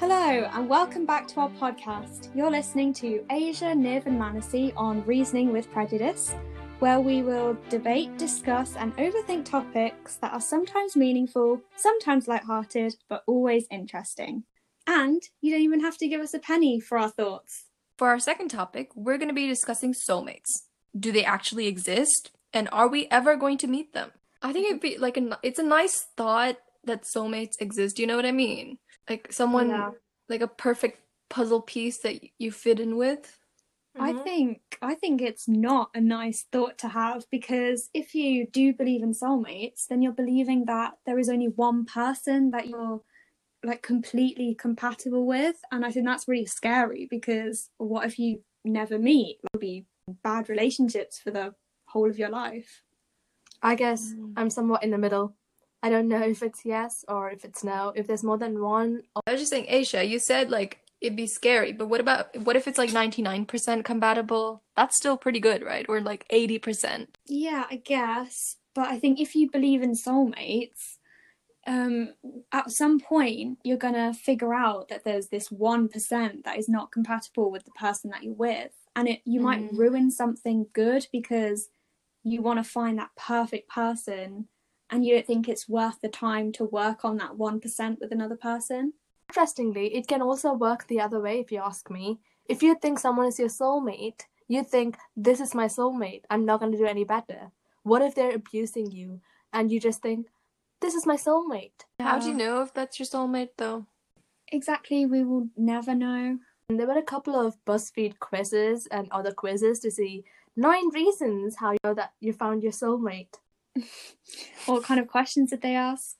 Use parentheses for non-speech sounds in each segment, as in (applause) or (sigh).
Hello, and welcome back to our podcast. You're listening to Asia, Niv, and Manasi on Reasoning with Prejudice, where we will debate, discuss, and overthink topics that are sometimes meaningful, sometimes light-hearted, but always interesting. And you don't even have to give us a penny for our thoughts. For our second topic, we're going to be discussing soulmates. Do they actually exist? And are we ever going to meet them? I think it'd be like a, it's a nice thought that soulmates exist. You know what I mean? Like someone, Yeah. like a perfect puzzle piece that you fit in with. I think I think it's not a nice thought to have because if you do believe in soulmates, then you're believing that there is only one person that you're like completely compatible with, and I think that's really scary because what if you never meet? It'll be bad relationships for the whole of your life. I guess Mm. I'm somewhat in the middle. I don't know if it's yes or if it's no. If there's more than one, I was just saying, Aisha, you said like it'd be scary, but what about what if it's like 99% compatible? That's still pretty good, right? Or like 80%. Yeah, I guess. But I think if you believe in soulmates, um, at some point you're gonna figure out that there's this one percent that is not compatible with the person that you're with, and it you might Mm. ruin something good because you want to find that perfect person, and you don't think it's worth the time to work on that one percent with another person. interestingly, it can also work the other way if you ask me. If you think someone is your soulmate, you think, this is my soulmate, I'm not going to do any better. What if they're abusing you and you just think, this is my soulmate? How do you ah. know if that's your soulmate though? Exactly, we will never know. And there were a couple of BuzzFeed quizzes and other quizzes to see nine reasons how you know that you found your soulmate. What kind of questions did they ask?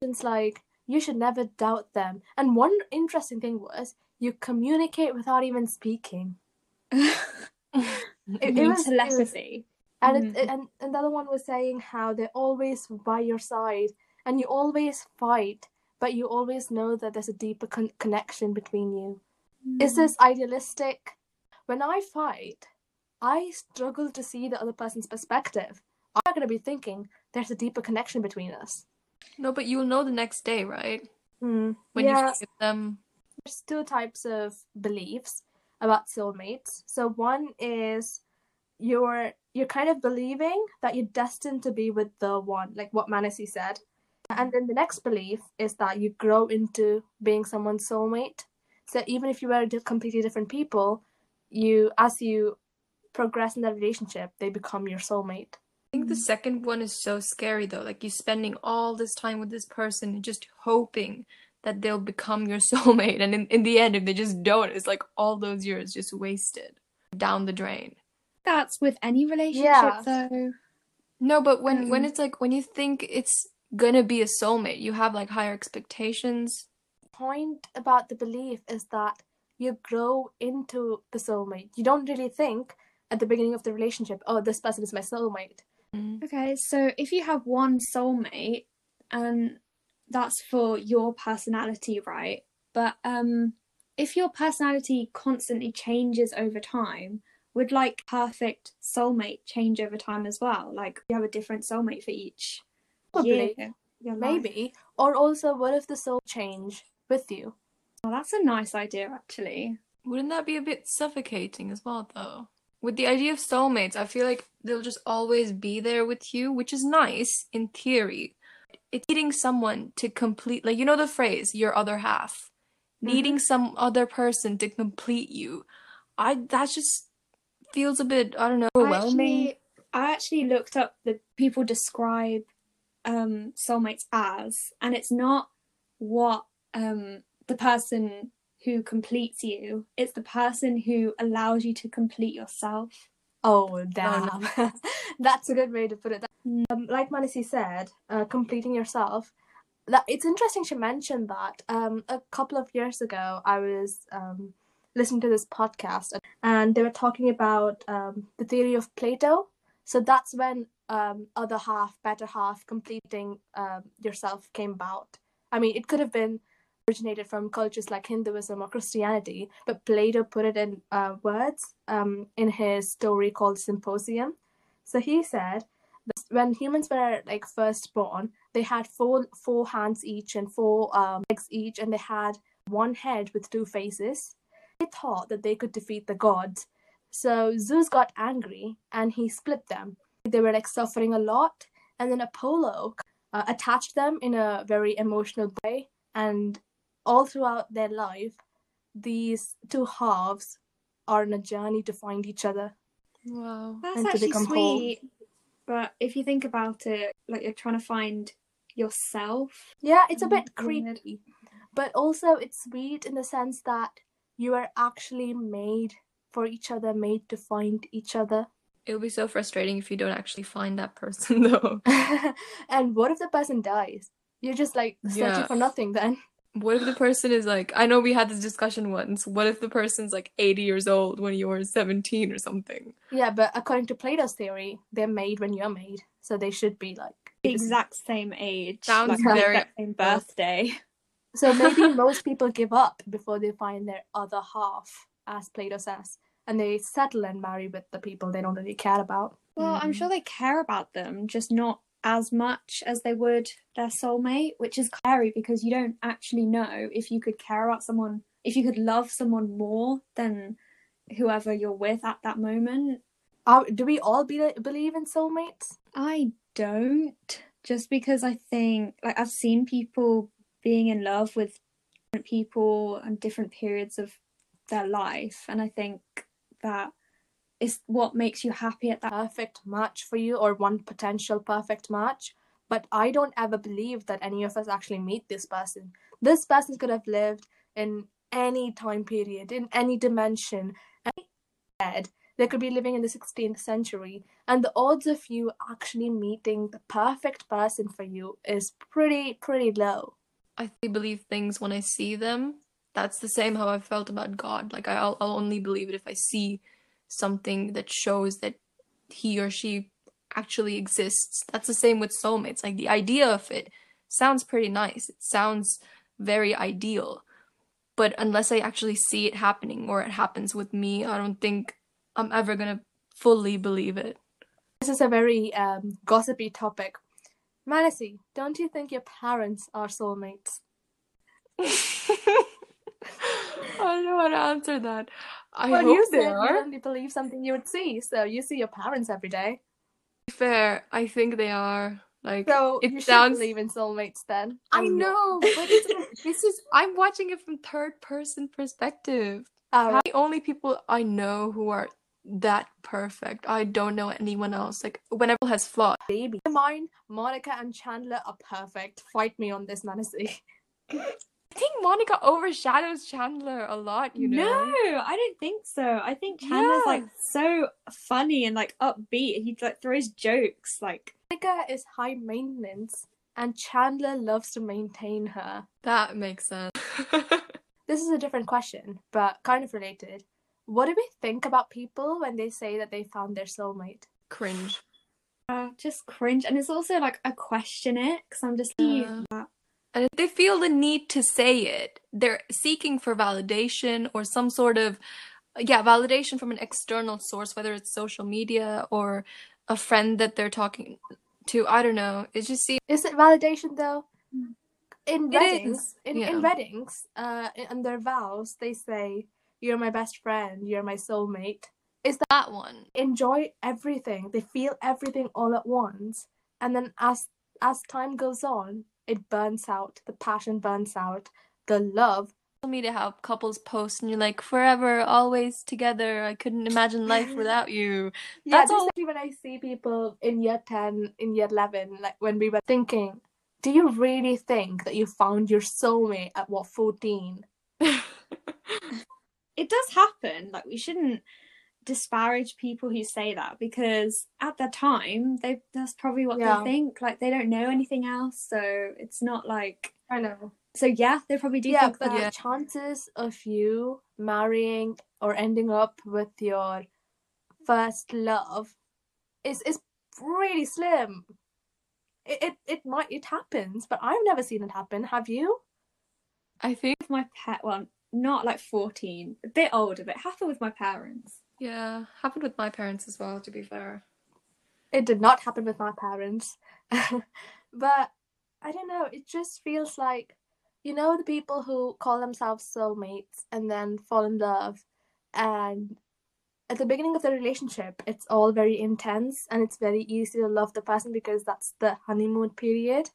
It's like you should never doubt them. And one interesting thing was you communicate without even speaking. (laughs) It, mean was, it was- telepathy. and it, mm-hmm. and another one was saying how they're always by your side, and you always fight, but you always know that there's a deeper con- connection between you. Is mm-hmm. this idealistic? When I fight, I struggle to see the other person's perspective. I'm going to be thinking there's a deeper connection between us. No, but you'll know the next day, right? Hmm. When yeah, you forgive them. there's two types of beliefs about soulmates. So one is you're you're kind of believing that you're destined to be with the one, like what Manasi said. And then the next belief is that you grow into being someone's soulmate. So even if you were completely different people, you as you progress in that relationship, they become your soulmate. I think the second one is so scary though. Like you spending all this time with this person and just hoping that they'll become your (laughs) soulmate. And in, in the end, if they just don't, it's like all those years just wasted down the drain. That's with any relationship, Yeah. though. No, but when when Um, it's like when you think it's gonna be a soulmate, you have like higher expectations. point about the belief is that you grow into the soulmate. You don't really think at the beginning of the relationship, oh, this person is my soulmate. Okay, so if you have one soulmate, and that's for your personality, right? But um, if your personality constantly changes over time, would like perfect soulmate change over time as well? Like you have a different soulmate for each Probably. year. Maybe. Or also, what if the soul change with you? Well, that's a nice idea, actually. Wouldn't that be a bit suffocating as well, though? With the idea of soulmates, I feel like they'll just always be there with you, which is nice in theory. It's needing someone to complete, like, you know the phrase, your other half. Needing some other person to complete you. I, that just feels a bit, I don't know, I overwhelming. actually, I actually looked up the people describe um, soulmates as, and it's not what um, the person who completes you; it's the person who allows you to complete yourself. Oh, damn. (laughs) That's a good way to put it. Um, like Manasi said, uh, completing yourself. That it's interesting she mentioned that. Um, a couple of years ago, I was um, listening to this podcast, and they were talking about um, the theory of Plato. So that's when um, other half, better half, completing um, yourself came about. I mean, it could have been originated from cultures like Hinduism or Christianity, but Plato put it in uh, words um, in his story called Symposium. So he said when humans were like first born, they had four four hands each and four um, legs each, and they had one head with two faces. They thought that they could defeat the gods. So Zeus got angry and he split them. They were like suffering a lot. And then Apollo uh, attached them in a very emotional way. And all throughout their life, these two halves are on a journey to find each other. Wow. That's actually become whole. sweet. But if you think about it, like you're trying to find yourself. Yeah, it's a bit Mm, weird. creepy, but also it's sweet in the sense that you are actually made for each other, made to find each other. It'll be so frustrating if you don't actually find that person, (laughs) though. (laughs) and what if the person dies? You're just like searching Yeah. for nothing then. What if the person is like, I know we had this discussion once. What if the person's like 80 years old when you're 17 or something? Yeah, but according to Plato's theory, they're made when you're made, so they should be like. The exact same age. Sounds like, very- exact same birthday. So maybe (laughs) most people give up before they find their other half, as Plato says, and they settle and marry with the people they don't really care about. Well, I'm Mhm. sure they care about them, just not as much as they would their soulmate, which is scary because you don't actually know if you could care about someone, if you could love someone more than whoever you're with at that moment. Do we all be- believe in soulmates? I don't, just because I think, like, I've seen people being in love with different people and different periods of their life, and I think that is what makes you happy at that. perfect match for you or one potential perfect match but i don't ever believe that any of us actually meet this person this person could have lived in any time period in any dimension dead they could be living in the 16th century and the odds of you actually meeting the perfect person for you is pretty pretty low I I believe things when I see them. That's the same how I felt about God. Like I'll, I'll only believe it if I see something that shows that he or she actually exists. That's the same with soulmates. Like the idea of it sounds pretty nice. It sounds very ideal. But unless I actually see it happening or it happens with me, I don't think I'm ever gonna fully believe it. this is a very um, gossipy topic Manasi, don't you think your parents are soulmates (laughs) I don't know how to answer that. I well, hope you they are. you only believe something you would see, so you see your parents every day. fair, I think they are. Like So it you should sounds. believe in soulmates then. I know, but (laughs) this is. I'm watching it from third person perspective. Uh, How the only people I know who are that perfect. I don't know anyone else. Like whenever has flaws. baby. Mine, Monica and Chandler are perfect. Fight me on this, Manasi. (laughs) I think Monica overshadows Chandler a lot. You know. No, I don't think so. I think Chandler's Yeah. like so funny and like upbeat. He like throws jokes. Like Monica is high maintenance, and Chandler loves to maintain her. That makes sense. (laughs) This is a different question, but kind of related. What do we think about people when they say that they found their soulmate? Cringe. uh, just cringe, and it's also like I question it because I'm just Yeah. And if they feel the need to say it, they're seeking for validation or some sort of, yeah, validation from an external source, whether it's social media or a friend that they're talking to. I don't know. It just seems Is it validation though? In weddings, in, yeah. in weddings, uh, in, in their vows, they say, "You're my best friend. You're my soulmate." Is that one. Enjoy everything. They feel everything all at once, and then as as time goes on, it burns out. The passion burns out. The love. Social media how couples post and you're like forever, always together. I couldn't imagine life without (laughs) you. Yeah, That's just all- when I see people in year ten, in year eleven, like when we were thinking, do you really think that you found your soulmate at what fourteen? (laughs) (laughs) it does happen. Like we shouldn't disparage people who say that because at the time they that's probably what Yeah. they think. Like they don't know anything else, so it's not like I know. so. Yeah, they probably do yeah, think but that. The chances of you marrying or ending up with your first love is is really slim. It, it it might it happens, but I've never seen it happen. Have you? I think, my pet, well, not like fourteen, a bit older, but it happened with my parents. Yeah, happened with my parents as well, to be fair. It did not happen with my parents. (laughs) but I don't know, it just feels like you know the people who call themselves soulmates and then fall in love and at the beginning of the relationship it's all very intense and it's very easy to love the person because that's the honeymoon period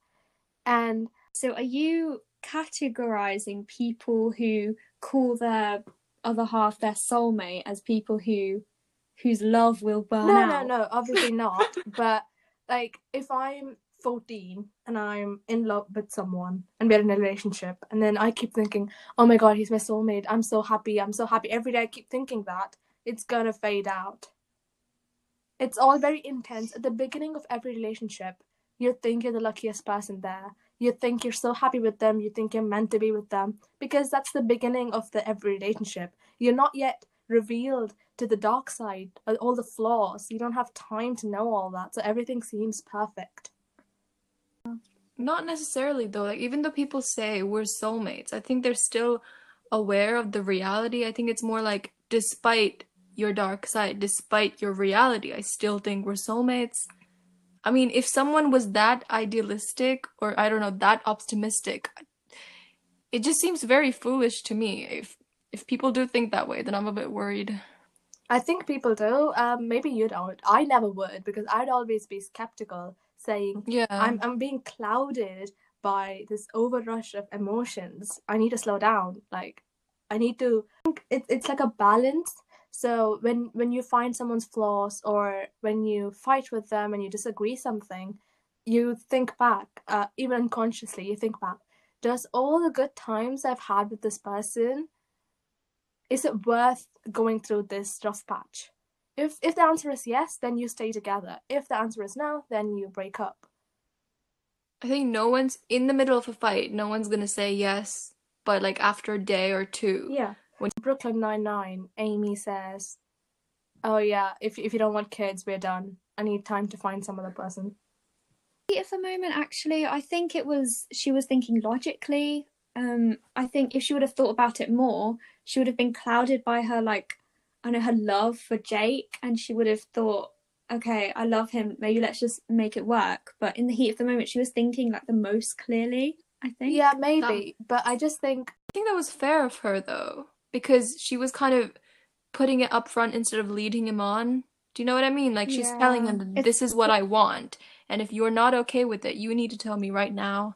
and So, are you categorizing people who call their other half their soulmate as people who whose love will burn no out? no no obviously (laughs) not but like if i'm 14 and i'm in love with someone and we're in a relationship and then i keep thinking oh my god he's my soulmate. I'm so happy. I'm so happy. Every day i keep thinking that it's gonna fade out. It's all very intense. At the beginning of every relationship you think you're the luckiest person there you think you're so happy with them you think you're meant to be with them because that's the beginning of the every relationship you're not yet revealed to the dark side uh, all the flaws you don't have time to know all that so everything seems perfect Not necessarily though. Like even though people say we're soulmates, I think they're still aware of the reality. I think it's more like despite your dark side, despite your reality, I still think we're soulmates. I mean, if someone was that idealistic or I don't know, that optimistic, it just seems very foolish to me. If if people do think that way, then I'm a bit worried. i think people do um maybe you don't i never would because i'd always be skeptical saying Yeah. i'm i'm being clouded by this overrush of emotions i need to slow down like i need to it, it's like a balance so when when you find someone's flaws or when you fight with them and you disagree something you think back uh, even unconsciously you think back does all the good times i've had with this person is it worth going through this rough patch if if the answer is yes then you stay together if the answer is no then you break up I think no one's in the middle of a fight, no one's gonna say yes, but like after a day or two. Yeah. When- Brooklyn Nine Nine, Amy says, "Oh yeah, if if you don't want kids, we're done. I need time to find some other person." heat of the moment actually i think it was she was thinking logically. Um i think if she would have thought about it more she would have been clouded by her like i know her love for jake and she would have thought okay i love him maybe let's just make it work. But in the heat of the moment she was thinking like the most clearly i think. Yeah, maybe, but I just think I think that was fair of her though, because she was kind of putting it up front instead of leading him on. Do you know what I mean? Like she's telling him, It's- this is what I want, and if you're not okay with it, you need to tell me right now.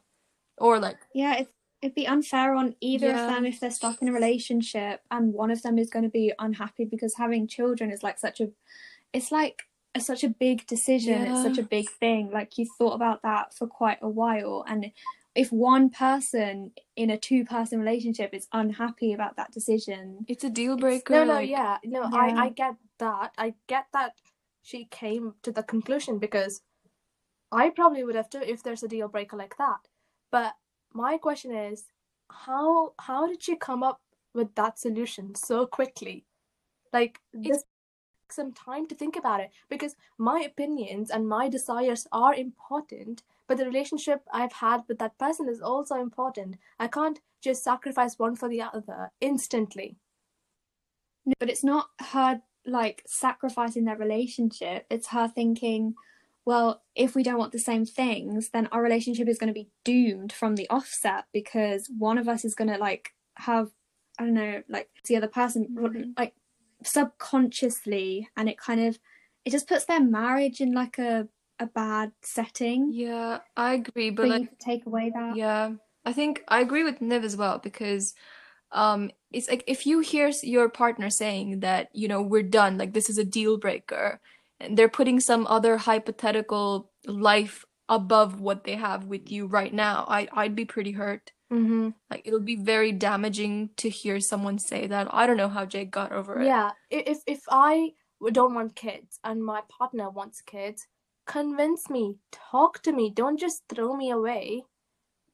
Or like, yeah it, it'd be unfair on either Yeah. of them if they're stuck in a relationship and one of them is going to be unhappy because having children is like such a it's like a, such a big decision it's such a big thing like you thought about that for quite a while and if one person in a two person relationship is unhappy about that decision it's a deal breaker. no, no, like, yeah, no, Yeah. I I get that. I get that she came to the conclusion because I probably would have too if there's a deal breaker like that. But my question is, how how did she come up with that solution so quickly? Like this some time to think about it because my opinions and my desires are important, but the relationship I've had with that person is also important. I can't just sacrifice one for the other instantly. No, but it's not her like sacrificing their relationship it's her thinking well if we don't want the same things then our relationship is going to be doomed from the offset because one of us is going to like have i don't know like the other person Mhm. like subconsciously and it kind of it just puts their marriage in like a a bad setting Yeah, I agree, but you like, to take away that yeah, I think I agree with Niv as well because um it's like if you hear your partner saying that, you know, we're done, like this is a deal breaker, and they're putting some other hypothetical life above what they have with you right now, I I'd be pretty hurt. Mm-hmm. Like it'll be very damaging to hear someone say that. I don't know how Jake got over it. Yeah, if if I don't want kids and my partner wants kids, convince me, talk to me, don't just throw me away.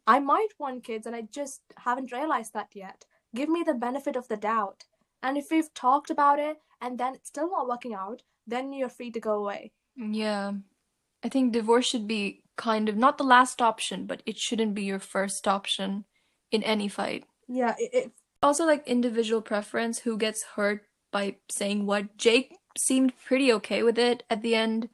I might want kids and I just haven't realized that yet. Give me the benefit of the doubt. And if we've talked about it and then it's still not working out, then you're free to go away. Yeah. I think divorce should be kind of not the last option, but it shouldn't be your first option in any fight. Yeah, it, Also, like individual preference, who gets hurt by saying what. Jake seemed pretty okay with it at the end,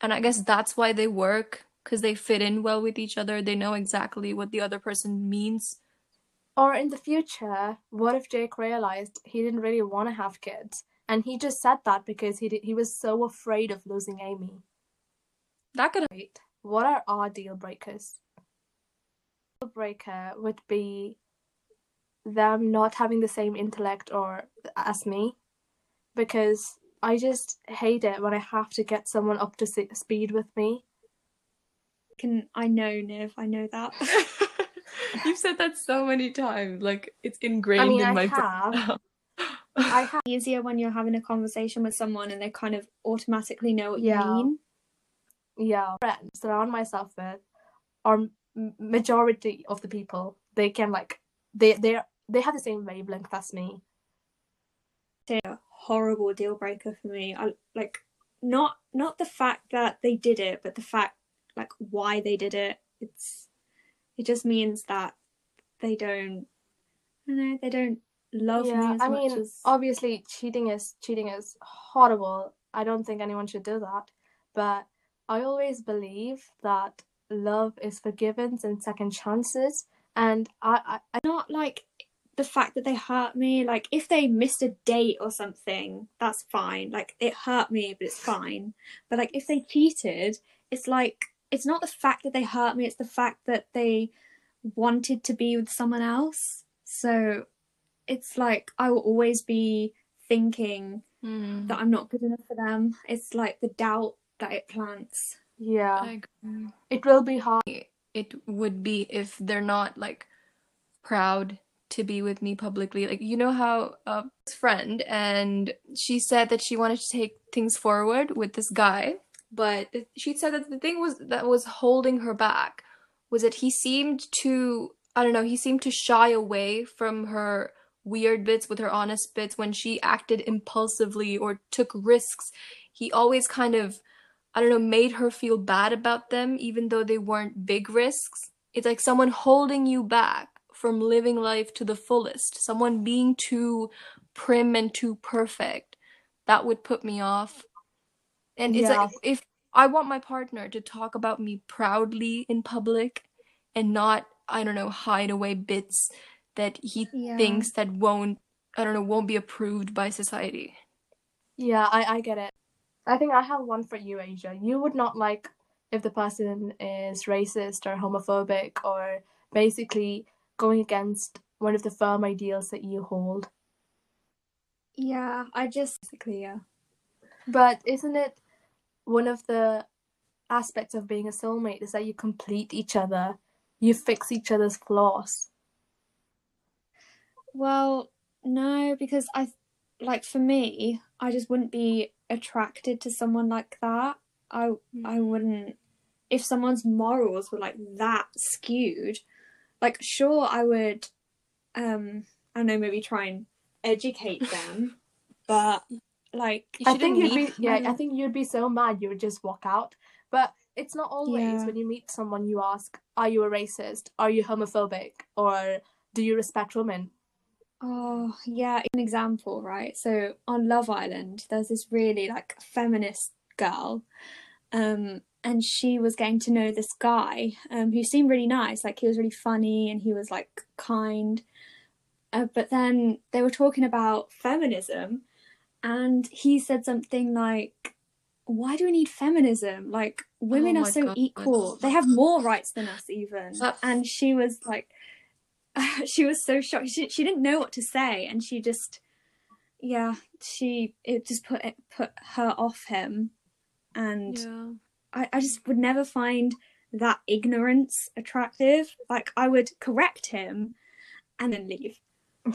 and I guess that's why they work, because they fit in well with each other. They know exactly what the other person means. Or in the future, what if Jake realized he didn't really want to have kids, and he just said that because he did, he was so afraid of losing Amy? That could Right. What are our deal breakers? Deal breaker would be them not having the same intellect or as me, because I just hate it when I have to get someone up to speed with me. Can I know Niv? I know that. (laughs) You've said that so many times. Like it's ingrained mean, in I my have. brain. (laughs) I have Easier when you're having a conversation with someone and they kind of automatically know what Yeah. you mean. yeah friends surround myself with are m- majority of the people they can like they they they have the same wavelength as me. a horrible deal breaker for me. I like not not the fact that they did it, but the fact like why they did it. It's it just means that they don't I don't know, they don't love me yeah, as I mean, as obviously cheating is cheating is horrible. I don't think anyone should do that. But I always believe that love is forgiveness and second chances. And I, I, I not like the fact that they hurt me. Like if they missed a date or something, that's fine. Like it hurt me, but it's fine. But like if they cheated, it's like it's not the fact that they hurt me, it's the fact that they wanted to be with someone else. So it's like I will always be thinking Hmm, that I'm not good enough for them. It's like the doubt that it plants. yeah, it will be hard. It would be if they're not like proud to be with me publicly. Like you know how uh, this friend and she said that she wanted to take things forward with this guy, but she said that the thing was that was holding her back was that he seemed to I don't know, he seemed to shy away from her weird bits with her honest bits when she acted impulsively or took risks. He always kind of I don't know, made her feel bad about them even though they weren't big risks. It's like someone holding you back from living life to the fullest, someone being too prim and too perfect. That would put me off. And it's Yeah. like if I want my partner to talk about me proudly in public and not, I don't know, hide away bits that he Yeah. thinks that won't, I don't know, won't be approved by society. Yeah, I, I get it. I think I have one for you, Asia. You would not like if the person is racist or homophobic or basically going against one of the firm ideals that you hold. Yeah, I just basically yeah. But isn't it one of the aspects of being a soulmate is that you complete each other, you fix each other's flaws? Well, no, because I like for me, I just wouldn't be attracted to someone like that. I I mm. wouldn't if someone's morals were like that skewed. Like sure I would um I don't know maybe try and educate them, but like You I think you'd be need- yeah, I think you'd be so mad you would just walk out. But it's not always Yeah. when you meet someone you ask, Are you a racist? Are you homophobic? Or do you respect women? Oh, yeah, an example, right? So on Love Island, there's this really like feminist girl, um, and she was getting to know this guy, um, who seemed really nice. Like he was really funny and he was like kind. Uh, but then they were talking about feminism, and he said something like, "Why do we need feminism? Like women Oh are so God. equal. They have more rights than us, even." That- And she was like (laughs) she was so shocked. She she didn't know what to say, and she just, yeah, she it just put it put her off him, and Yeah. I I just would never find that ignorance attractive. Like I would correct him, and then leave. (laughs)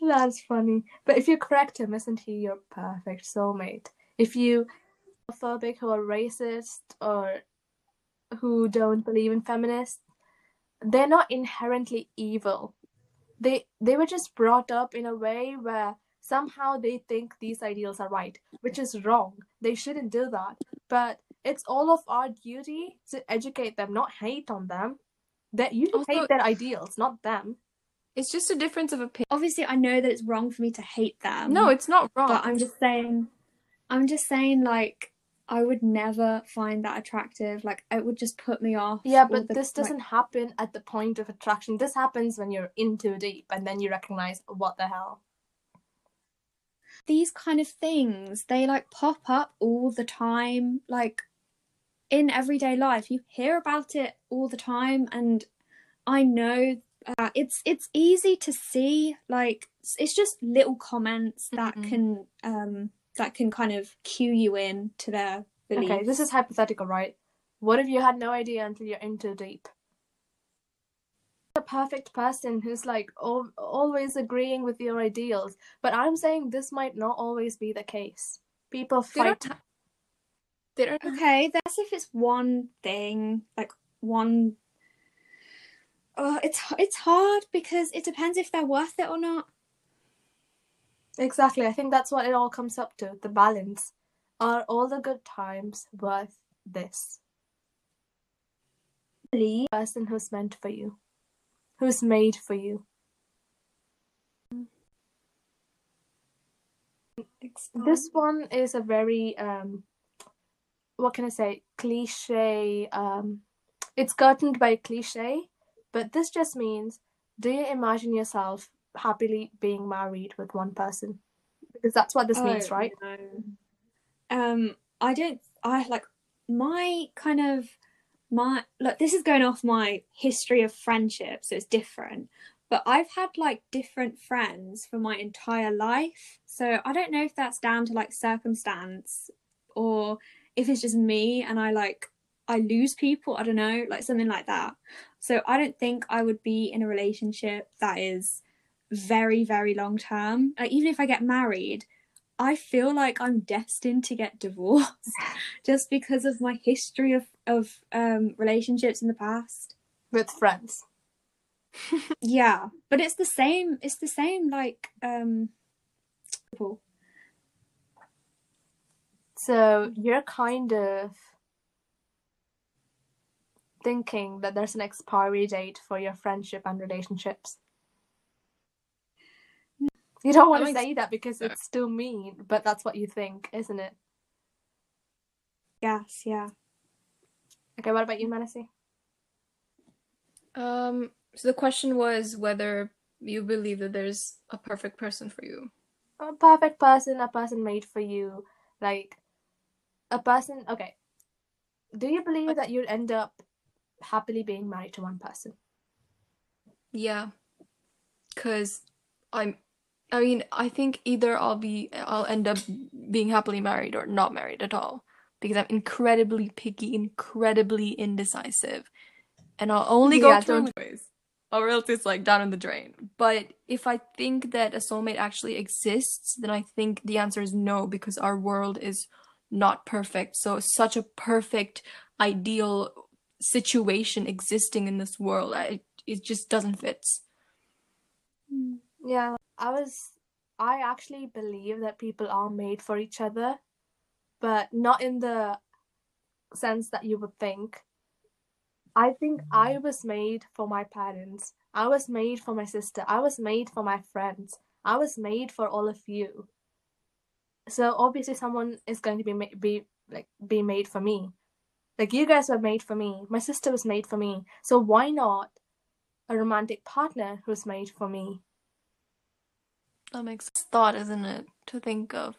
That's funny. But if you correct him, isn't he your perfect soulmate? If you homophobic who are racist or who don't believe in feminists, they're not inherently evil. They they were just brought up in a way where somehow they think these ideals are right, which is wrong. They shouldn't do that. But it's all of our duty to educate them, not hate on them. That you should Also- hate their ideals, not them. It's just a difference of opinion. Obviously, I know that it's wrong for me to hate them. No, it's not wrong. but I'm just saying, I'm just saying, like, I would never find that attractive. Like it would just put me off. Yeah, but the- this doesn't happen at the point of attraction. This happens when you're in too deep and then you recognize what the hell. These kind of things they like pop up all the time like in everyday life you hear about it all the time and i know uh, it's it's easy to see like it's- just little comments that Mhm. can um that can kind of cue you in to their beliefs Okay, this is hypothetical, right? What if you had no idea until you're into deep? Perfect person who's like al- always agreeing with your ideals, but I'm saying this might not always be the case. People They don't fight. they don't uh-huh. okay that's if it's one thing like one oh it's it's hard because it depends if they're worth it or not Exactly, I think that's what it all comes up to the balance. Are all the good times worth this? The person who's meant for you, who's made for you. This one is a very um what can I say? Cliche um it's curtained by cliche, but this just means do you imagine yourself happily being married with one person? Because that's what this means, Oh, right? no. Um, I don't. I like my kind of my look. This is going off my history of friendship, so it's different. But I've had like different friends for my entire life, so I don't know if that's down to like circumstance or if it's just me and I like I lose people. I don't know, like something like that. So I don't think I would be in a relationship that is very very long term. Like even if I get married, I feel like I'm destined to get divorced (laughs) just because of my history of of um relationships in the past. With friends. (laughs) Yeah, but it's the same. It's the same. Like um, people. So you're kind of thinking that there's an expiry date for your friendship and relationships. You don't want to say that because it's still mean, but that's what you think, isn't it? Yes, yeah. Okay, what about you, Manasi? Um, so the question was whether you believe that there's a perfect person for you. A perfect person, a person made for you, like a person. Okay, do you believe that you'd end up happily being married to one person? Yeah. Cause I'm I mean, I think either I'll be I'll end up being happily married or not married at all. Because I'm incredibly picky, incredibly indecisive. And I'll only go Yeah, through don't- ways. Or else it's like down in the drain. But if I think that a soulmate actually exists, then I think the answer is no, because our world is not perfect. So such a perfect ideal situation existing in this world, I, it just doesn't fit. Hmm. Yeah, I was. I actually believe that people are made for each other, but not in the sense that you would think. I think I mm-hmm. was made for my parents. I was made for my sister. I was made for my friends. I was made for all of you. So obviously, someone is going to be ma- be like be made for me. Like you guys were made for me. My sister was made for me. So why not a romantic partner who's made for me? That makes thought, isn't it, to think of.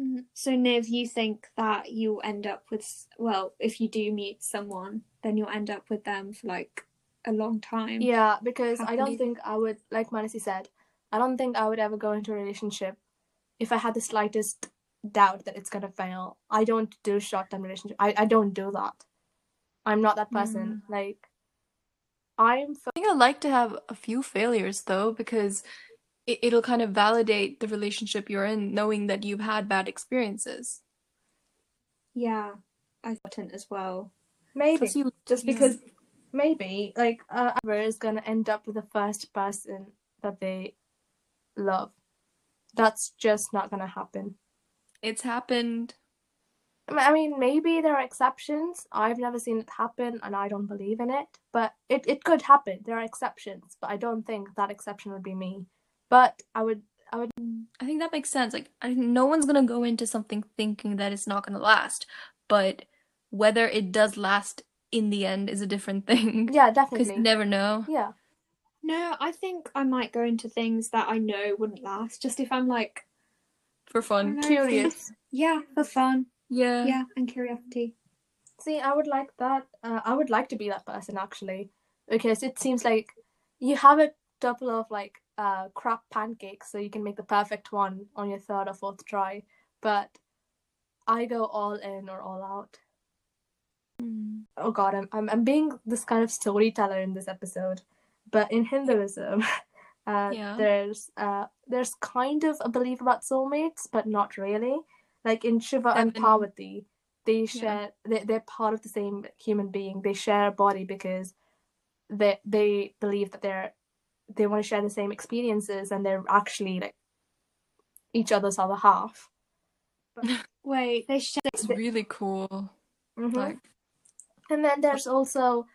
Mm, So Niv, you think that you'll end up with well, if you do meet someone, then you'll end up with them for like a long time. Yeah, because I don't think I would, like Manasi said, I don't think I would ever go into a relationship if I had the slightest doubt that it's gonna fail. I don't do short term relationship. I, I don't do that. I'm not that person. Like, I'm. I think I'd like to have a few failures though, because it, it'll kind of validate the relationship you're in, knowing that you've had bad experiences. Yeah, I thought it as well. Maybe you, just yeah. because maybe like uh, ever is gonna end up with the first person that they love. That's just not gonna happen. it's happened. I mean- I mean, maybe there are exceptions. I've never seen it happen, and I don't believe in it. But it, it could happen. There are exceptions, but I don't think that exception would be me. But I would I would I think that makes sense. Like, I no one's gonna go into something thinking that it's not gonna last, but whether it does last in the end is a different (laughs) thing. yeah, definitely. Because you never know. Yeah. No, I think I might go into things that I know wouldn't last, just if I'm like, For fun. Curious. yeah, for fun, Yeah. yeah, and curiosity. See, I would like that. Uh, I would like to be that person actually, because it seems like you have a couple of like uh crap pancakes, so you can make the perfect one on your third or fourth try. But I go all in or all out. Mm. Oh God, I'm I'm, I'm being this kind of storyteller in this episode. But in Hinduism, (laughs) uh, Yeah. there's uh there's kind of a belief about soulmates, but not really. Like in Shiva and Parvati, they share they they're part of the same human being. They share a body because they they believe that they're they want to share the same experiences and they're actually like each other's other half. (laughs) Wait, they share. It's really cool. Mhm. Like, And then there's also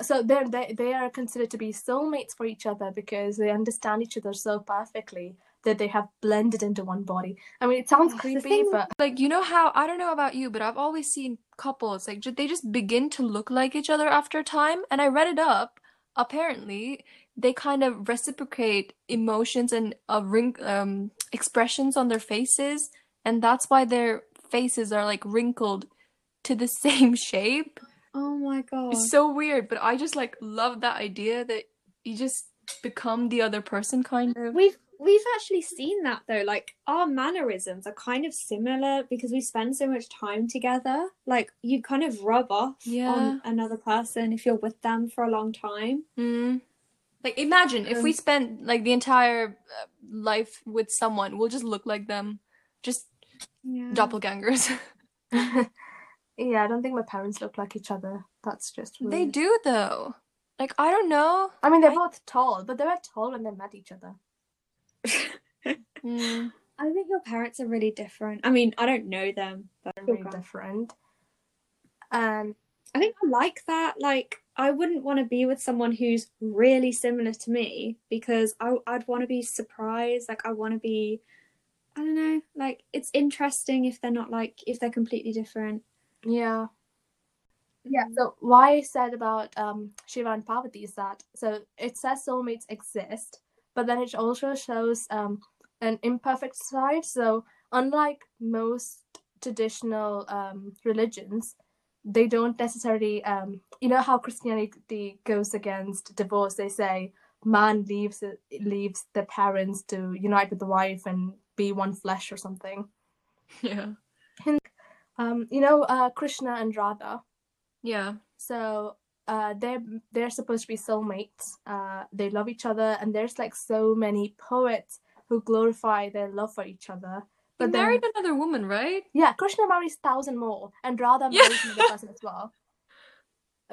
so they're they, they are considered to be soulmates for each other because they understand each other so perfectly that they have blended into one body. I mean, it sounds creepy, thing- but like you know how I don't know about you, but I've always seen couples like they just begin to look like each other after a time. And I read it up. Apparently, they kind of reciprocate emotions and uh, ring um expressions on their faces, and that's why their faces are like wrinkled to the (laughs) same shape. Oh my god. It's so weird, but I just like love that idea that you just become the other person kind of. We've we've actually seen that though. Like our mannerisms are kind of similar because we spend so much time together. Like you kind of rub off Yeah. on another person if you're with them for a long time. Mm. Like imagine if we Um, spent like the entire uh, life with someone, we'll just look like them, just Yeah. doppelgangers. (laughs) (laughs) yeah, I don't think my parents look like each other. That's just They do though. Like I don't know. I mean, they're I- both tall, but they were tall when they met each other. (laughs) Mm. I think your parents are really different. I mean, I don't know them, but Very different. And I think I like that. Like, I wouldn't want to be with someone who's really similar to me because I, I'd want to be surprised. Like, I want to be, I don't know, like, it's interesting if they're not like, if they're completely different. Yeah. Yeah, so why I said about um, Shiva and Parvati is that so it says soulmates exist, but then it also shows um, an imperfect side. So unlike most traditional um, religions, they don't necessarily, um, you know, how Christianity goes against divorce. They say man leaves leaves the parents to unite with the wife and be one flesh or something. (laughs) Yeah. and, Um, you know, uh, Krishna and Radha. Yeah. So uh, they're they're supposed to be soulmates. Uh, they love each other, and there's like so many poets who glorify their love for each other. He But then, married another woman, right? yeah, Krishna marries thousand more, and Radha Yeah. marries another person as well.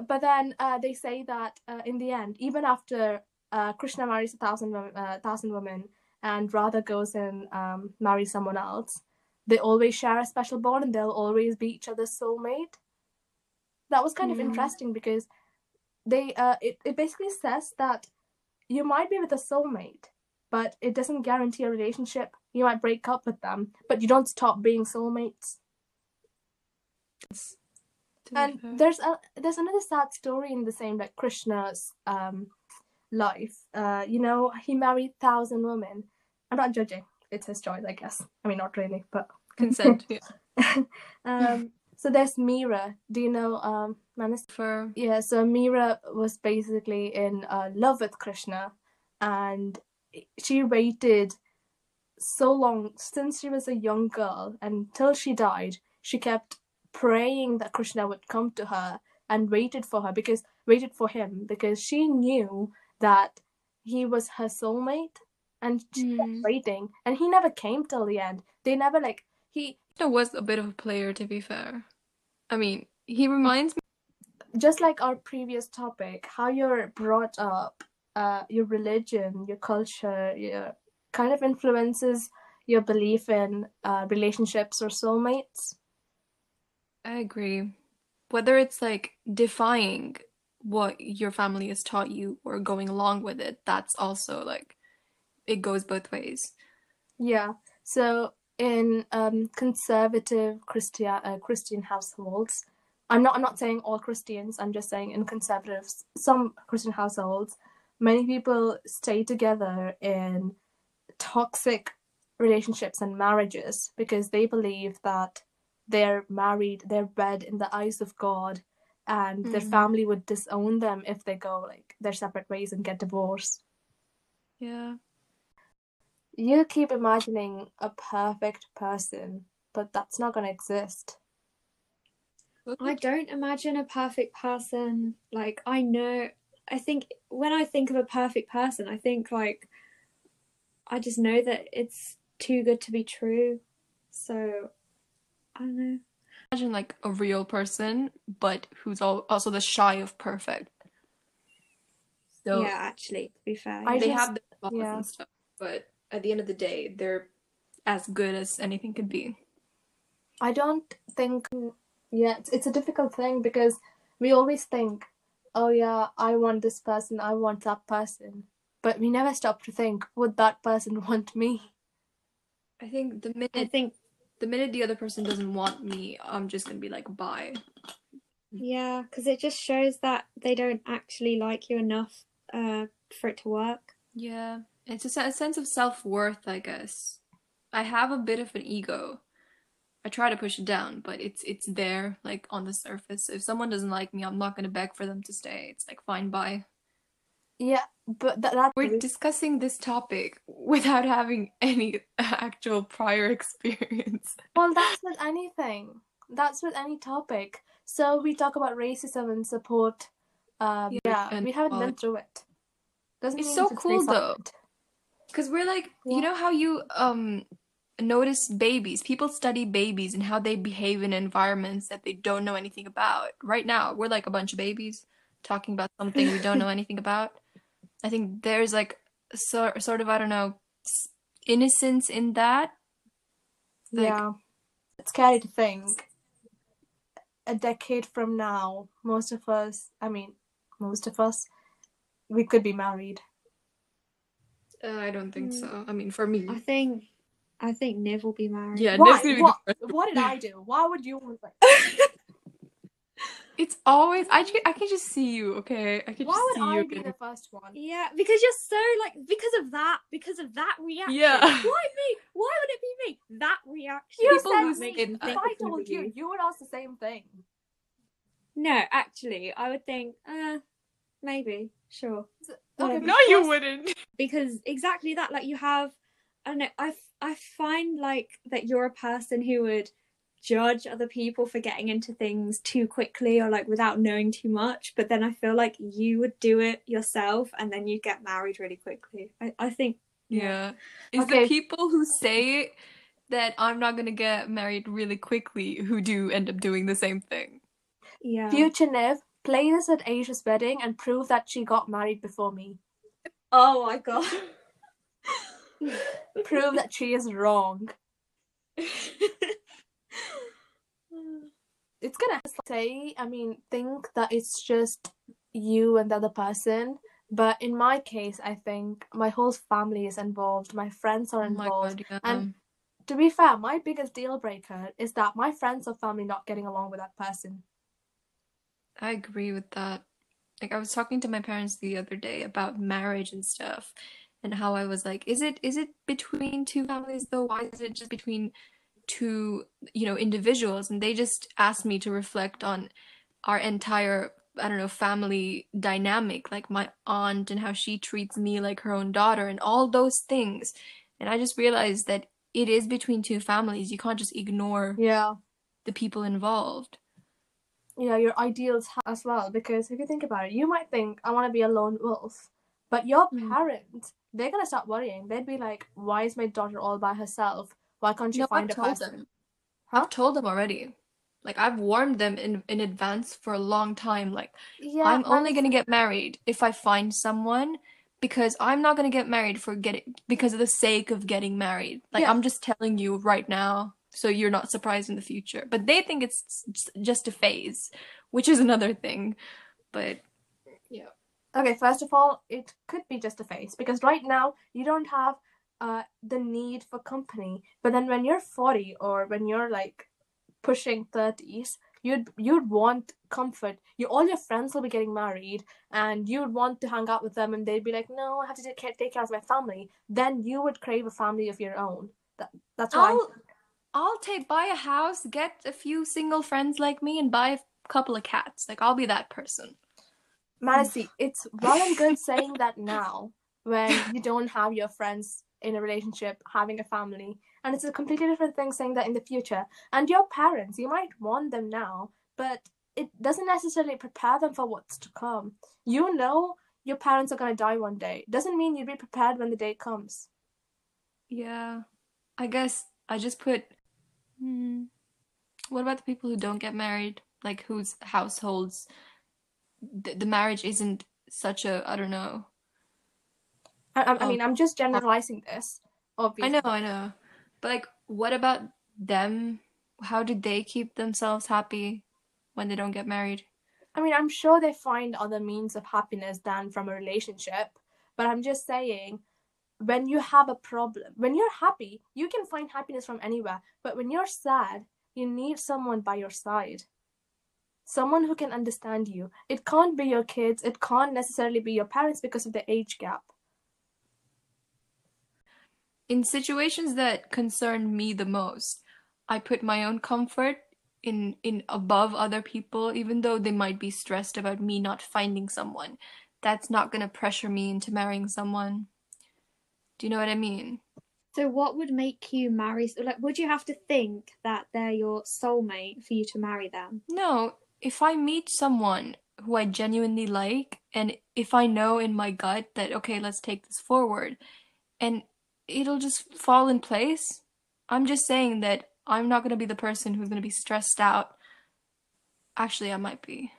But then uh, they say that uh, in the end, even after uh, Krishna marries a thousand uh, thousand women, and Radha goes and um, marries someone else, they always share a special bond, and they'll always be each other's soulmate. That was kind of interesting because they uh, it, it basically says that you might be with a soulmate, but it doesn't guarantee a relationship. You might break up with them, but you don't stop being soulmates. And there's a there's another sad story in the same like Krishna's um life. Uh, you know, he married thousand women. I'm not judging. It's his choice, I guess. I mean, not really, but (laughs) consent. Yeah. (laughs) um. So there's Mira. Do you know um Manas? For Yeah. So Mira was basically in uh, love with Krishna, and she waited so long since she was a young girl until she died. She kept praying that Krishna would come to her and waited for her because waited for him because she knew that he was her soulmate and she kept Mm. waiting and he never came till the end. They never like he Krishna was a bit of a player, to be fair. I mean, he reminds me. just like our previous topic, how you're brought up, uh, your religion, your culture, your kind of influences your belief in uh, relationships or soulmates. I agree. Whether it's like defying what your family has taught you or going along with it, that's also like it goes both ways. Yeah. So in um, conservative Christian uh, Christian households, I'm not I'm not saying all Christians. I'm just saying in conservative some Christian households, many people stay together in toxic relationships and marriages because they believe that they're married, they're wed in the eyes of God, and their Mhm. family would disown them if they go like their separate ways and get divorced. Yeah. You keep imagining a perfect person, but that's not gonna exist. I don't imagine a perfect person. Like, I know, I think when I think of a perfect person, I think like, I just know that it's too good to be true. So, I don't know. Imagine like a real person, but who's al- also the shy of perfect. So yeah, actually, to be fair. I they just- have the flaws yeah. and stuff, but at the end of the day, they're as good as anything could be. I don't think. Yeah, it's, it's a difficult thing because we always think, oh yeah, I want this person, I want that person, but we never stop to think, would that person (laughs) want me? I think the minute I minute think, the minute the other person doesn't want me, I'm just gonna be like, bye. yeah, because it just shows that they don't actually like you enough uh, for it to work. Yeah, it's a, a sense of self worth, I guess. I have a bit of an ego. I try to push it down, but it's it's there, like on the surface. If someone doesn't like me, I'm not gonna beg for them to stay. It's like fine, bye. Yeah, but that, that We're discussing this topic without having any actual prior (laughs) experience. well, that's with anything. That's with any topic. So we talk about racism and support. Um, Yeah, yeah, we haven't been through it. Doesn't It's so we should stay cool, though. Because we're like, Yeah. you know how you um notice babies, people study babies and how they behave in environments that they don't know anything about. Right now, we're like a bunch of babies talking about something we don't know (laughs) anything about. I think there's like sort sort of I don't know innocence in that. Like, yeah. It's scary to think. A decade from now, most of us, I mean, most of us, we could be married. uh, I don't think Mm. so. I mean, for me, I think, I think Niv will be married. yeah, Why? Niv's gonna be the What? first. What did I do? Why would you want like (laughs) It's always I ju- I can just see you, okay? I can Why just would see I you. be getting- the first one? Yeah, because you're so like because of that, because of that reaction. Yeah. (laughs) Why me? Why would it be me? That reaction. You People said who me. say If that- I told you, you would ask the same thing. No, actually, I would think, uh, maybe, sure. Okay, Whatever. No, you wouldn't. (laughs) Because exactly that, like you have, I don't know, I, f- I find like that you're a person who would judge other people for getting into things too quickly or like without knowing too much. But then I feel like you would do it yourself and then you'd get married really quickly. I, I think, Yeah. is Okay. the people who say that I'm not gonna get married really quickly who do end up doing the same thing. yeah. Future Nev, play this at Asia's wedding and prove that she got married before me. Oh my god. Prove that she is wrong. (laughs) It's gonna say, I mean, think that it's just you and the other person. But in my case, I think my whole family is involved. My friends are Oh involved. god, yeah. And- To be fair, my biggest deal breaker is that my friends or family not getting along with that person. I agree with that. Like I was talking to my parents the other day about marriage and stuff and how I was like, is it is it between two families though? Why is it just between two, you know, individuals? And they just asked me to reflect on our entire, I don't know, family dynamic, like my aunt and how she treats me like her own daughter and all those things. And I just realized that it is between two families. You can't just ignore Yeah. the people involved. Yeah, your ideals as well. Because if you think about it, you might think, I want to be a lone wolf. But your Mm. parents, they're going to start worrying. They'd be like, why is my daughter all by herself? Why can't you No, find I've a person? them. Huh? I've told them already. Like I've warned them in in advance for a long time. Like Yeah, I'm only gonna get married if I find someone because I'm not gonna get married for getting because of the sake of getting married. Like Yeah. I'm just telling you right now, so you're not surprised in the future. But they think it's just a phase, which is another thing. But yeah, Okay, first of all, it could be just a phase because right now you don't have uh, the need for company. But then when you're 40 or when you're like pushing 30s, you'd you'd want comfort. You all your friends will be getting married, and you'd want to hang out with them, and they'd be like, "No, I have to take care, take care of my family." Then you would crave a family of your own. That that's why. I'll I'll take buy a house, get a few single friends like me, and buy a couple of cats. Like I'll be that person. Manasi, it's well and good saying that now when you don't have your friends in a relationship, having a family, and it's a completely different thing saying that in the future. And your parents, you might want them now, but it doesn't necessarily prepare them for what's to come. You know your parents are going to die one day. Doesn't mean you'd be prepared when the day comes. Yeah, I guess I just put. Hmm, what about the people who don't get married? Like whose households the, the marriage isn't such a I don't know. I, I, I Oh. mean, I'm just oh. generalizing this. Obviously. I know, I know. But like what about them? How do they keep themselves happy when they don't get married? I mean, I'm sure they find other means of happiness than from a relationship, but I'm just saying when you have a problem, when you're happy, you can find happiness from anywhere, but when you're sad, you need someone by your side. Someone who can understand you. It can't be your kids, it can't necessarily be your parents because of the age gap. In situations that concern me the most, I put my own comfort in in above other people, even though they might be stressed about me not finding someone. That's not gonna pressure me into marrying someone. Do you know what I mean? So, what would make you marry? Like, would you have to think that they're your soulmate for you to marry them? No, if I meet someone who I genuinely like, and if I know in my gut that, okay, let's take this forward, and it'll just fall in place, I'm just saying that I'm not going to be the person who's going to be stressed out. Actually, I might be.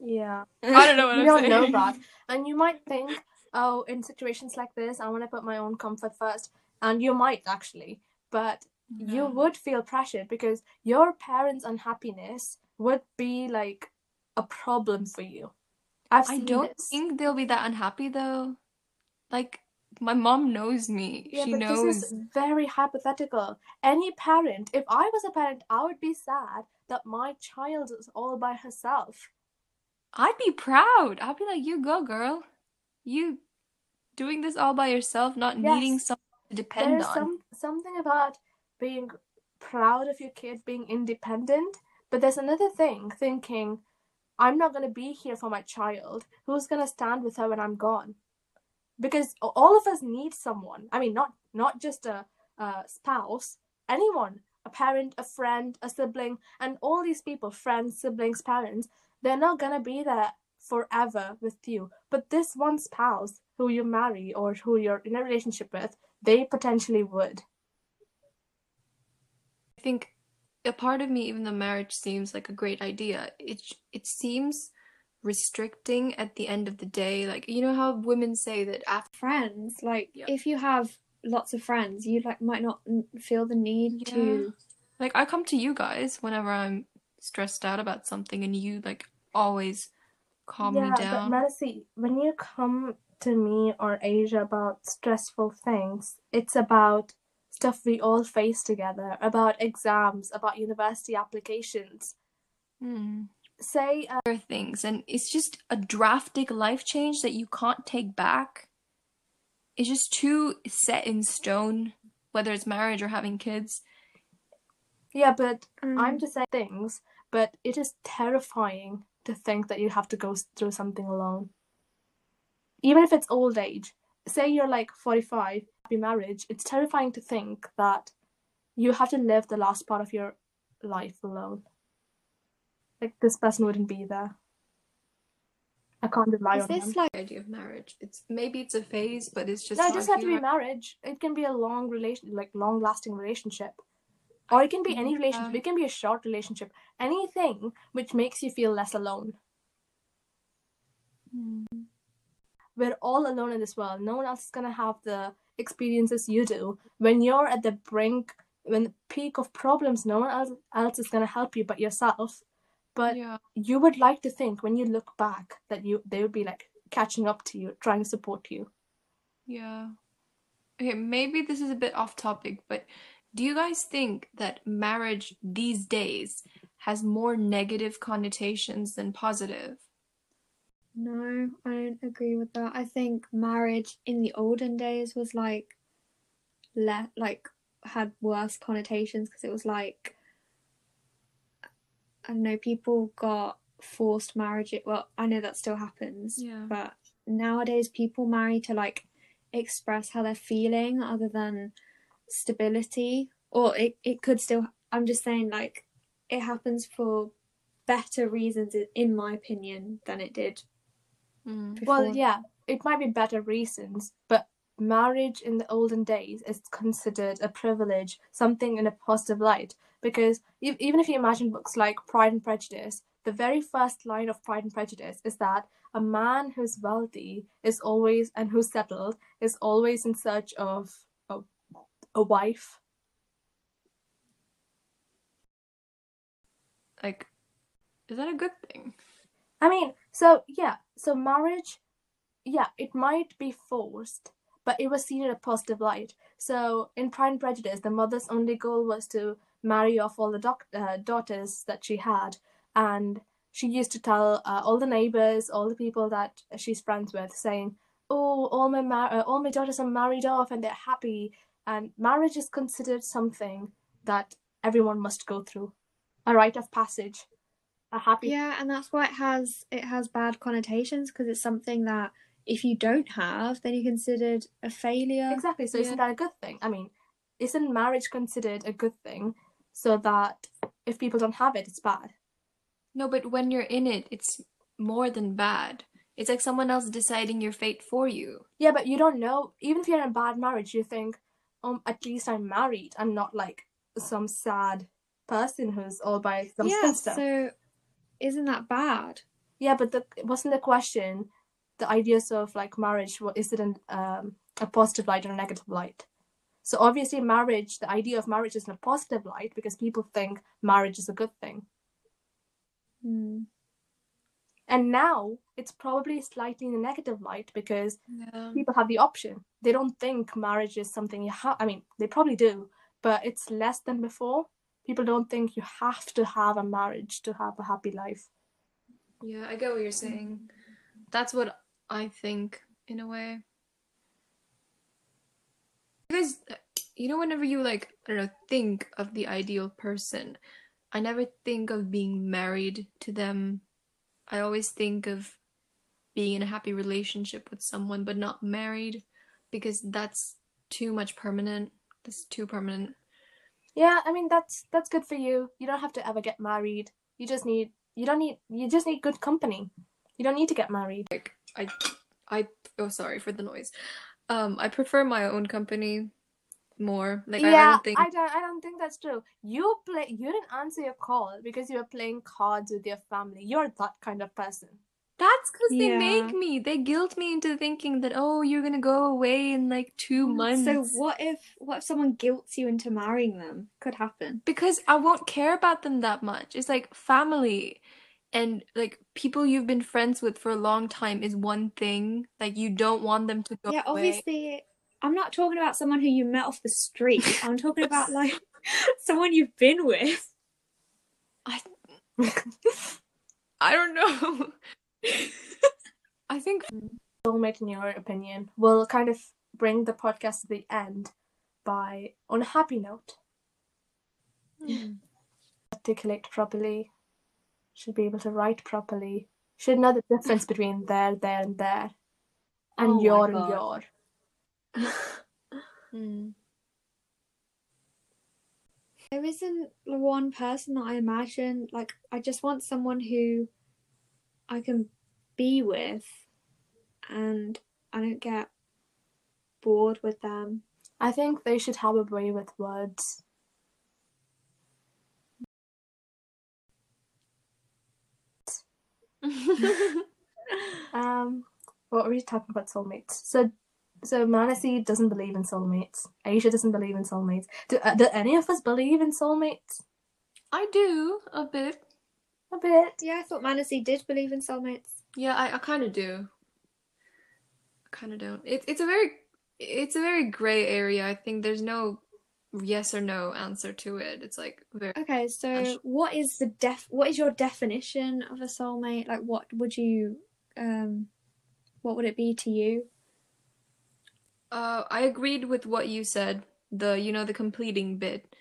Yeah. (laughs) I don't know what you I'm don't saying. know that. And you might think, oh, in situations like this, I want to put my own comfort first. And you might actually. But mm-hmm. you would feel pressured because your parents' unhappiness would be like a problem for you. I've I don't this. think they'll be that unhappy though. Like, my mom knows me. Yeah, She but knows. this is very hypothetical. Any parent, if I was a parent, I would be sad that my child is all by herself. I'd be proud. I'd be like, you go, girl. You doing this all by yourself, not needing Yes. someone to depend There's on. some something about being proud of your kid being independent, but there's another thing thinking, I'm not going to be here for my child. Who's going to stand with her when I'm gone? Because all of us need someone. I mean, not not just a, a spouse, anyone, a parent, a friend, a sibling, and all these people, friends, siblings, parents, they're not going to be there forever with you. But this one spouse who you marry or who you're in a relationship with, they potentially would. I think a part of me, even though marriage seems like a great idea, it it seems restricting at the end of the day. Like, you know how women say that after Friends, like, Yeah. if you have lots of friends, you like might not feel the need to. like I come to you guys whenever I'm stressed out about something and you like always calm me down. but Melissa, when you come to me or Asia about stressful things, it's about stuff we all face together, about exams, about university applications. Hmm. Say, uh, other things and it's just a drastic life change that you can't take back it's just too set in stone whether it's marriage or having kids yeah, but Um, I'm just saying things, but it is terrifying to think that you have to go through something alone. Even if it's old age, say you're like 45, happy marriage, it's terrifying to think that you have to live the last part of your life alone. Like this person wouldn't be there. I can't rely is on this them. like idea of marriage it's maybe it's a phase but it's just No, it I doesn't have to be marriage. It can be a long relation, like long lasting relationship. Or it can be any Yeah. relationship. It can be a short relationship. Anything which makes you feel less alone. Hmm. we're all alone in this world. No one else is gonna have the experiences you do. When you're at the brink, when the peak of problems, no one else, else is gonna help you but yourself. But yeah you would like to think when you look back that you they would be like catching up to you, trying to support you. yeah Okay, maybe this is a bit off topic, but do you guys think that marriage these days has more negative connotations than positive? No, I don't agree with that. I think marriage in the olden days was like le- like had worse connotations because it was like I don't know, people got forced marriage. Well, I know that still happens, Yeah. but nowadays people marry to like express how they're feeling other than stability. Or it, it could still I'm just saying like it happens for better reasons in my opinion than it did Mm. Well, yeah, it might be better reasons, but marriage in the olden days is considered a privilege, something in a positive light. Because e- even if you imagine books like Pride and Prejudice, the very first line of Pride and Prejudice is that a man who's wealthy is always and who's settled is always in search of a, a wife. Like, is that a good thing? I mean, so yeah, so marriage, yeah, it might be forced, but it was seen in a positive light. So in Pride and Prejudice, the mother's only goal was to marry off all the doc- uh, daughters that she had, and she used to tell uh, all the neighbors, all the people that she's friends with, saying, "Oh, all my mar- uh, all my daughters are married off and they're happy." And marriage is considered something that everyone must go through, a rite of passage, a happy Yeah, and that's why it has it has bad connotations because it's something that if you don't have, then you're considered a failure. Exactly. So Yeah. isn't that a good thing? I mean, isn't marriage considered a good thing so that if people don't have it, it's bad? No, but when you're in it, it's more than bad. It's like someone else deciding your fate for you. Yeah, but you don't know. Even if you're in a bad marriage, you think, um, at least I'm married. I'm not like some sad person who's all by some yeah, stuff. so isn't that bad? Yeah, but the wasn't the question the ideas of like marriage? What is it in um, a positive light or a negative light? So obviously, marriage. The idea of marriage is in a positive light because people think marriage is a good thing. Hmm. And now it's probably slightly in a negative light because Yeah. people have the option. They don't think marriage is something you have. I mean, they probably do, but it's less than before. People don't think you have to have a marriage to have a happy life. Yeah, I get what you're saying. That's what I think in a way. Because, you know, whenever you like, I don't know, think of the ideal person, I never think of being married to them. I always think of being in a happy relationship with someone, but not married, because that's too much permanent. That's too permanent. Yeah, I mean that's that's good for you. You don't have to ever get married. You just need you don't need you just need good company. You don't need to get married. I, I, oh, sorry for the noise. Um, I prefer my own company more. Like, I, I yeah, don't think. I don't I don't think that's true. You play you didn't answer your call because you were playing cards with your family. You're that kind of person. That's because they make me. They guilt me into thinking that oh, you're gonna go away in like two months. So what if what if someone guilts you into marrying them? Could happen. Because I won't care about them that much. It's like family, and like people you've been friends with for a long time is one thing. Like you don't want them to go yeah, away. obviously I'm not talking about someone who you met off the street. I'm talking about (laughs) like (laughs) someone you've been with. I, I don't know. (laughs) I think soulmate in your opinion will kind of bring the podcast to the end by on a happy note hmm. articulate properly should be able to write properly should know the difference (laughs) between there there and there and Oh your and your (laughs) Hmm. There isn't one person that I imagine. Like, I just want someone who I can be with and I don't get bored with them. i think they should have a way with words (laughs) um what were we talking about soulmates so so Manasi doesn't believe in soulmates. Aisha doesn't believe in soulmates. Do, uh, do any of us believe in soulmates? I do a bit. A bit. Yeah, I thought Manasi did believe in soulmates. Yeah, I, I kind of do. I kind of don't. It's it's a very it's a very gray area. I think there's no yes or no answer to it. It's like very Okay, so what is the def what is your definition of a soulmate? Like what would you um what would it be to you? Uh, I agreed with what you said. The you know the completing bit.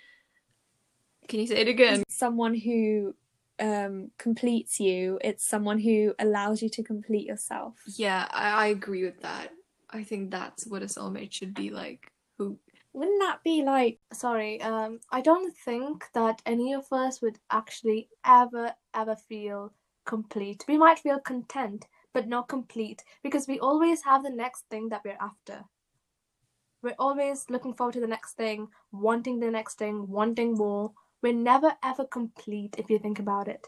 Can you say it again? Someone who um completes you, it's someone who allows you to complete yourself. Yeah, I, I agree with that. I think that's what a soulmate should be like. Who Wouldn't that be like Sorry, um, I don't think that any of us would actually ever, ever feel complete. We might feel content, but not complete, because we always have the next thing that we're after. We're always looking forward to the next thing, wanting the next thing, wanting more. We're never ever complete if you think about it.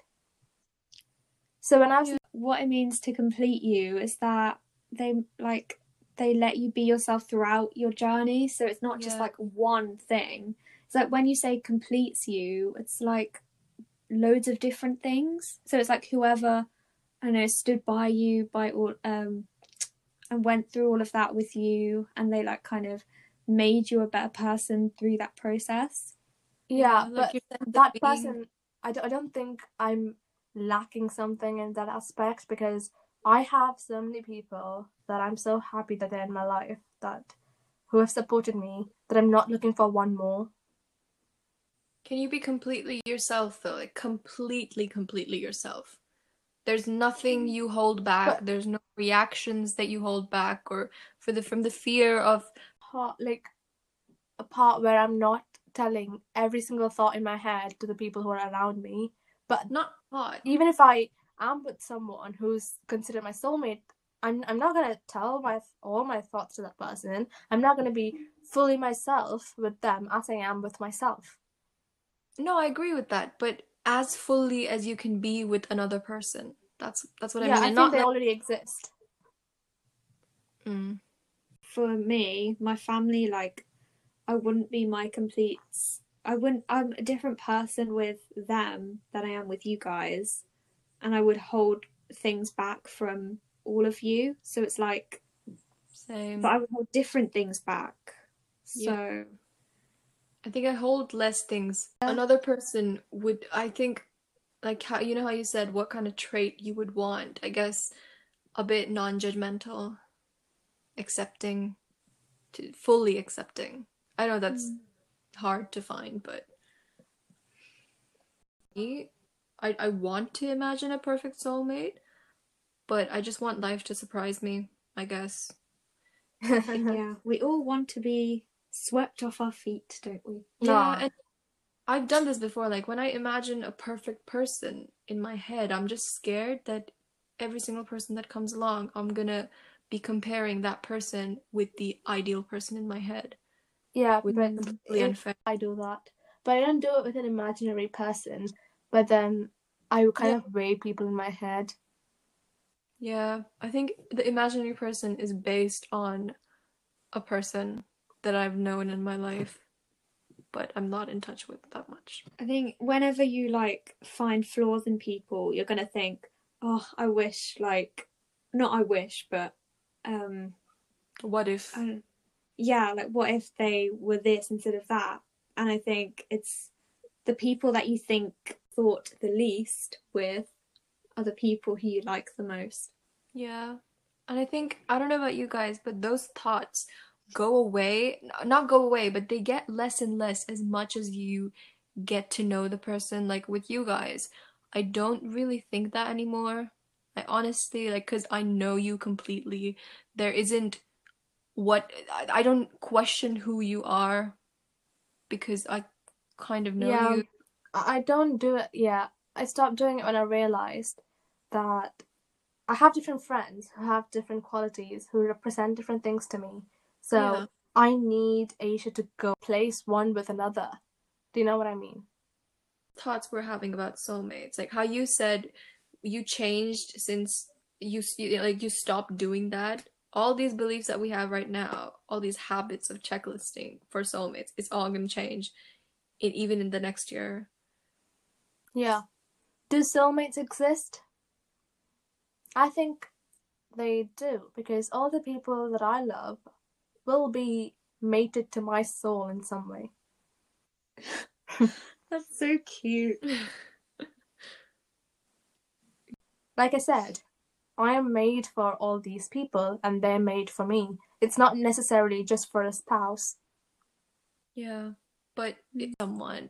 So when I was what it means to complete you is that they like they let you be yourself throughout your journey so it's not just Yeah. like one thing. It's like when you say completes you it's like loads of different things. So it's like whoever i don't know stood by you by all um and went through all of that with you and they like kind of made you a better person through that process. Yeah, like but you said, the that being- person I, d- I don't think i'm lacking something in that aspect because i have so many people that i'm so happy that they're in my life that who have supported me that i'm not looking for one more Can you be completely yourself though? Like completely, completely yourself. There's nothing you hold back. But- There's no reactions that you hold back or for the from the fear of part like a part where i'm not telling every single thought in my head to the people who are around me but not hot. even if i am with someone who's considered my soulmate i'm, I'm not going to tell my all my thoughts to that person i'm not going to be fully myself with them as i am with myself No, I agree with that, but as fully as you can be with another person. That's that's what I yeah mean. i And think not they like- already exist Mm. for me, my family, like, I wouldn't be my complete. I wouldn't. I'm a different person with them than I am with you guys, and I would hold things back from all of you. So it's like, Same. but I would hold different things back. So Yeah. I think I hold less things. Another person would, I think, like how you know how you said what kind of trait you would want. I guess a bit non-judgmental, accepting, to fully accepting. I know that's mm. hard to find, but me, I I want to imagine a perfect soulmate, but I just want life to surprise me, I guess. (laughs) yeah, (laughs) we all want to be swept off our feet, don't we? Yeah, and I've done this before. Like when I imagine a perfect person in my head, I'm just scared that every single person that comes along, I'm gonna be comparing that person with the ideal person in my head. yeah Which but is completely unfair. i do that but i don't do it with an imaginary person but then i kind Yeah. of weigh people in my head Yeah, I think the imaginary person is based on a person that I've known in my life, but I'm not in touch with that much. I think whenever you like find flaws in people, you're gonna think, "Oh, I wish like, not I wish, but um, What if? Yeah, like what if they were this instead of that?" And I think it's the people that you think thought the least with are the people who you like the most. Yeah. And I think, I don't know about you guys, but those thoughts go away, not go away, but they get less and less as much as you get to know the person. Like with you guys, I don't really think that anymore. I honestly, like, because I know you completely. There isn't what, I, don't question who you are because I kind of know Yeah. you. I I don't do it. Yeah, I stopped doing it when I realized that I have different friends who have different qualities, who represent different things to me. So Yeah. I need Asia to go place one with another. Do you know what I mean? thoughts we're having about soulmates like how you said you changed since you like you stopped doing that all these beliefs that we have right now all these habits of checklisting for soulmates it's all to change in, even in the next year Yeah. Do soulmates exist? I think they do because all the people that I love will be mated to my soul in some way. (laughs) That's so cute. Like I said, I am made for all these people and they're made for me. It's not necessarily just for a spouse. Yeah, but mm. someone.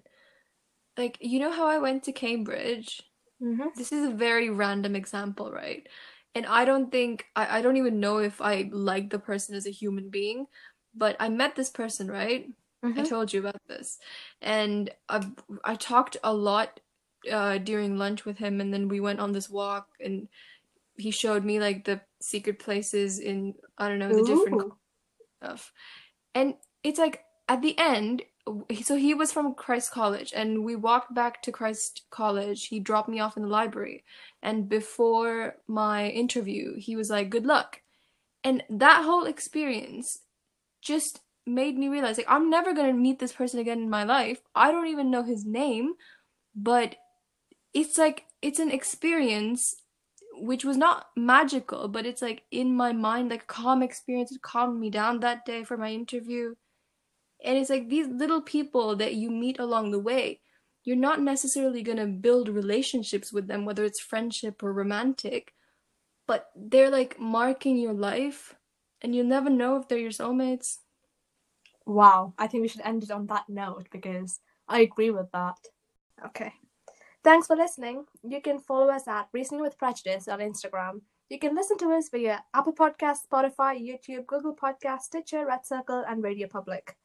Like, you know how I went to Cambridge? Mm-hmm. This is a very random example, right? And I don't think, I, I don't even know if I like the person as a human being, but I met this person, right? I Mm-hmm. told you about this. And I, I talked a lot uh, during lunch with him, and then we went on this walk, and he showed me like the secret places in, I don't know, the different stuff. And it's like at the end, so he was from Christ College, and we walked back to Christ College. He dropped me off in the library, and before my interview, he was like, "Good luck." And that whole experience just made me realize like I'm never to meet this person again in my life. I don't even know his name, but it's like it's an experience which was not magical, but it's like in my mind, like calm experience. It calmed me down that day for my interview. And it's like these little people that you meet along the way, you're not necessarily going to build relationships with them, whether it's friendship or romantic, but they're like marking your life, and you'll never know if they're your soulmates. Wow, I think we should end it on that note because I agree with that. Okay. Thanks for listening. You can follow us at Reasoning with Prejudice on Instagram. You can listen to us via Apple Podcasts, Spotify, YouTube, Google Podcasts, Stitcher, RedCircle, and RadioPublic.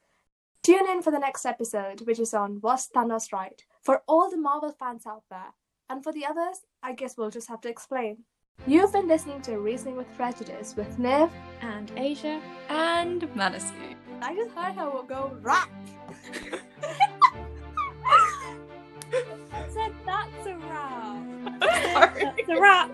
Tune in for the next episode, which is on Was Thanos Right? For all the Marvel fans out there. And for the others, I guess we'll just have to explain. You've been listening to Reasoning with Prejudice with Nev. And Asia. And Manasi. I just heard her go rap. (laughs) said that's a wrap. (laughs) Sorry. That's a wrap.